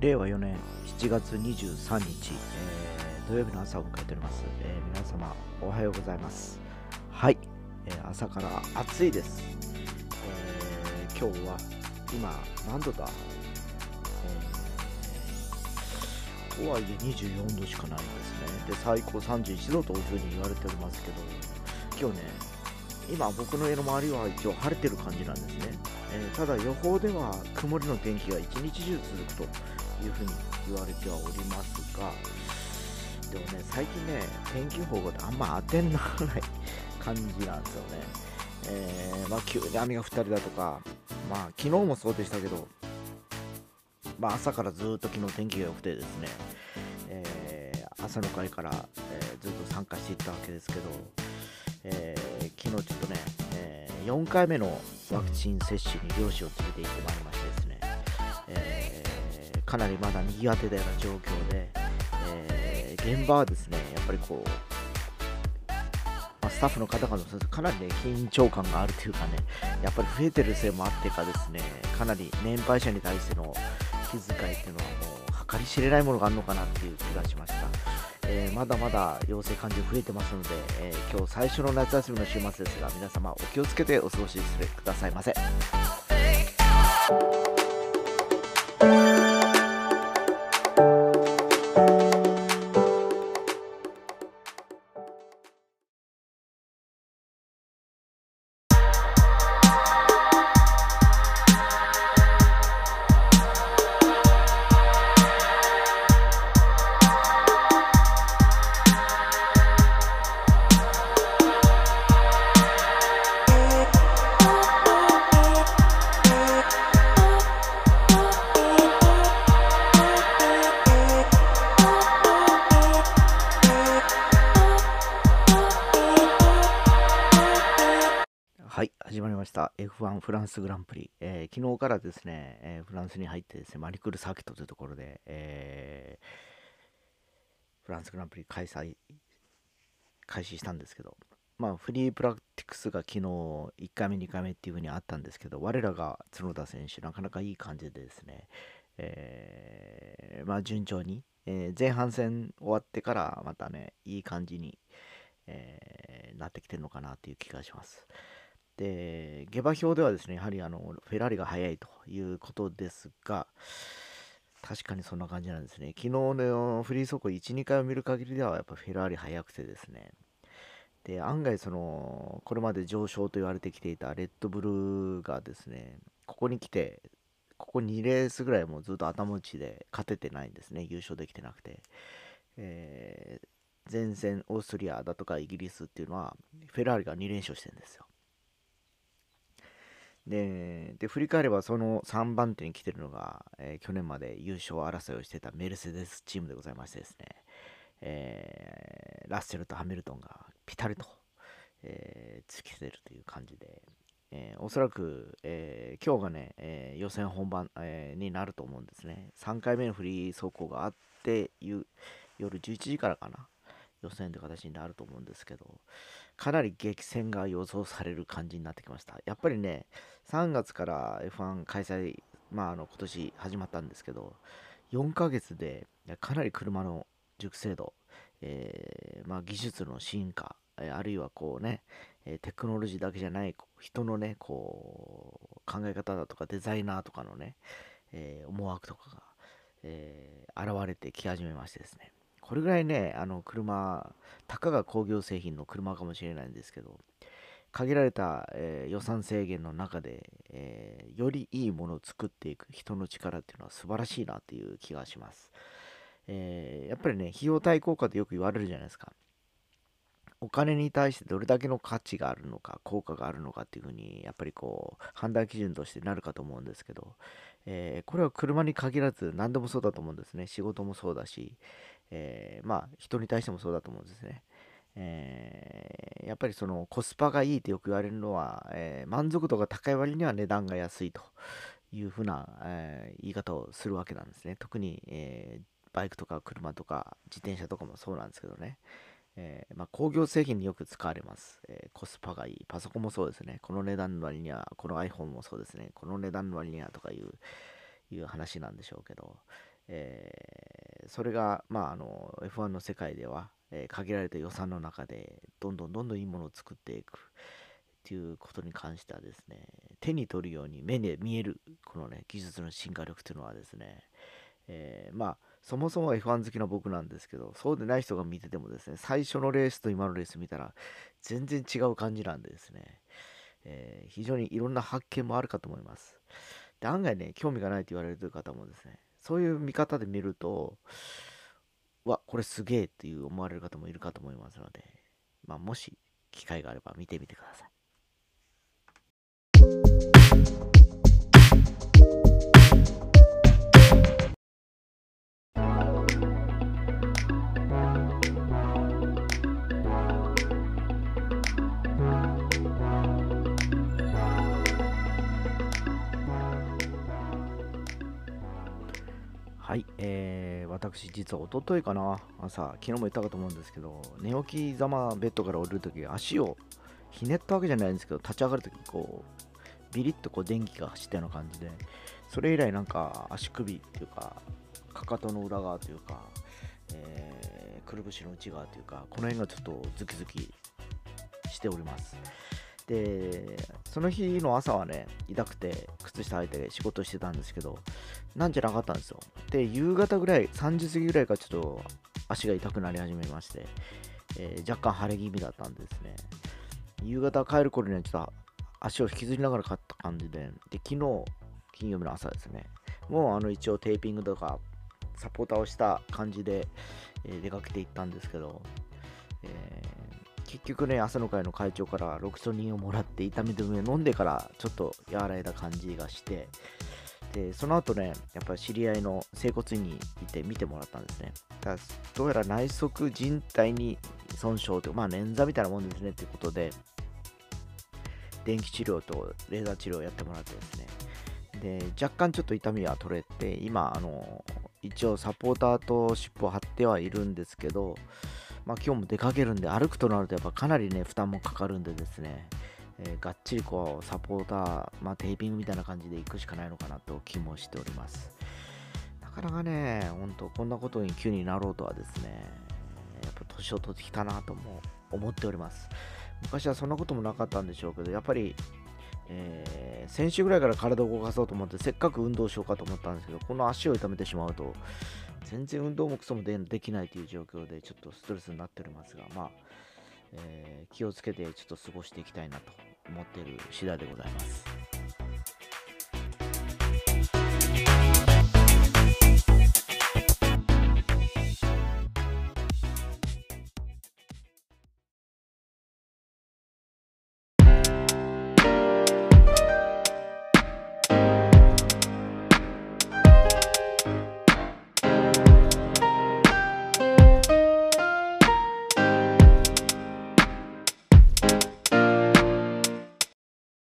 令和4年7月23日、えー、土曜日の朝を迎えております、えー、皆様おはようございます。はい、えー、朝から暑いです、えー、今日は今何度だ、えー、とはいえ24度しかないんですね。で最高31度というふうに言われておりますけど今日ね今僕の家の周りは一応晴れてる感じなんですね、えー、ただ予報では曇りの天気が一日中続くというふうに言われてはおりますが、でもね、最近ね、天気予報があんま当てにならない感じなんですよね。えー、まあ、急に雨が降ったりだとか、まあ、昨日もそうでしたけど、まあ、朝からずっと昨日天気が良くてですね、えー、朝の会から、えー、ずっと参加していったわけですけど、えー、昨日ちょっとね、え4回目のワクチン接種に漁師を連れて行ってまいりましてですね、えかなりまだ賑わってたような状況で、えー、現場はですね、やっぱりこう、まあ、スタッフの方々もかなりね、緊張感があるというかね、やっぱり増えてるせいもあってかですね、かなり年配者に対しての気遣いっていうのはもう計り知れないものがあるのかなっていう気がしました。えー、まだまだ陽性患者増えてますので、えー、今日最初の夏休みの週末ですが、皆様お気をつけてお過ごしくださいませ。ました F1 フランスグランプリ、えー、昨日からですね、えー、フランスに入ってですねマリクルサーキットというところで、えー、フランスグランプリ開催開始したんですけどまあフリープラクティクスが昨日1回目2回目っていう風にあったんですけど我らが角田選手なかなかいい感じでですね、えまあ順調に、え前半戦終わってからまたねいい感じに、えなってきてるのかなっていう気がします。で、下馬評ではですね、やはりあのフェラーリが速いということですが、確かにそんな感じなんですね。昨日のフリー走行1、2回を見る限りでは、やっぱフェラーリ速くてですね。で、案外その、これまで上昇と言われてきていたレッドブルーがですね、ここに来て、ここ2レースぐらいもずっと頭打ちで勝ててないんですね。優勝できてなくて。えー、前線オーストリアだとかイギリスっていうのは、フェラーリが2連勝してるんですよ。で振り返ればその3番手に来てるのが、えー、去年まで優勝争いをしてたメルセデスチームでございましてですね、えー、ラッセルとハミルトンがピタリと、えー、突き捨てるという感じで、えー、おそらく、えー、今日がね、えー、予選本番、えー、になると思うんですね。3回目のフリー走行があって、夜11時からかな、予選という形になると思うんですけど、かなり激戦が予想される感じになってきました。やっぱりね、3月から F1 開催、まあ、あの今年始まったんですけど、4ヶ月でかなり車の熟成度、えー、まあ、技術の進化、あるいはこうね、テクノロジーだけじゃない人のね、こう考え方だとかデザイナーとかのね、えー、思惑とかが、えー、現れてき始めましてですね。これぐらいね、あの車、たかが工業製品の車かもしれないんですけど、限られた、えー、予算制限の中で、えー、よりいいものを作っていく人の力っていうのは素晴らしいなっていう気がします。えー、やっぱりね、費用対効果ってよく言われるじゃないですか。お金に対してどれだけの価値があるのか、効果があるのかっていうふうに、やっぱりこう、判断基準としてなるかと思うんですけど、えこれは車に限らず何でもそうだと思うんですね。仕事もそうだし、えー、まあ人に対してもそうだと思うんですね。えー、やっぱりそのコスパがいいってよく言われるのは、えー、満足度が高い割には値段が安いというふうな、え言い方をするわけなんですね。特に、えバイクとか車とか自転車とかもそうなんですけどね。えまあ、工業製品によく使われます、えコスパがいい。パソコンもそうですね。この値段の割には、この iPhone もそうですね。この値段の割にはとかいういう話なんでしょうけど、えー、それが、まあ、あの F1 の世界では、えー、限られた予算の中でどんどんどんどんいいものを作っていくっていうことに関してはですね手に取るように目で見えるこのね技術の進化力というのはですね、えー、まあそもそも F1 好きな僕なんですけどそうでない人が見ててもですね最初のレースと今のレース見たら全然違う感じなんでですね、え、非常にいろんな発見もあるかと思います。で案外ね興味がないと言われる方もですねそういう見方で見るとわこれすげえっていう思われる方もいるかと思いますので、まあ、もし機会があれば見てみてください、えー、私、実は一昨日かな、朝、昨日も言ったかと思うんですけど、寝起きざまベッドから降りるとき、足をひねったわけじゃないんですけど、立ち上がるとき、こう、ビリッとこう電気が走ったような感じで、それ以来なんか足首っていうか、かかとの裏側というか、えー、くるぶしの内側というか、この辺がちょっとズキズキしております。で、その日の朝はね、痛くて、靴下履いて仕事してたんですけど、なんじゃなかったんですよ。で、夕方ぐらい、3時過ぎぐらいからちょっと足が痛くなり始めまして、えー、若干腫れ気味だったんですね。夕方帰る頃にはちょっと足を引きずりながら買った感じで、で、昨日、金曜日の朝ですね、もうあの一応テーピングとかサポーターをした感じで、えー、出かけていったんですけど、えー結局ね、朝の会の会長からロキソニンをもらって痛み止めを飲んでからちょっと和らいだ感じがして、で、その後ね、やっぱり知り合いの整骨院にいて見てもらったんですね。だどうやら内側靭帯に損傷というか、まあ捻挫みたいなもんですねということで、電気治療とレーザー治療をやってもらってですね。で、若干ちょっと痛みは取れて、今、あの、一応サポーターと尻尾を張ってはいるんですけど、まあ、今日も出かけるんで歩くとなるとやっぱかなりね負担もかかるんでですね、えー、がっちりこうサポーター、まあ、テーピングみたいな感じで行くしかないのかなと気もしております。なかなかねほんとこんなことに急になろうとはですねやっぱ年を取ってきたなとも思っております。昔はそんなこともなかったんでしょうけどやっぱりえー、先週ぐらいから体を動かそうと思ってせっかく運動しようかと思ったんですけどこの足を痛めてしまうと全然運動もクソもできないという状況でちょっとストレスになっておりますがまあ、えー、気をつけてちょっと過ごしていきたいなと思っている次第でございます。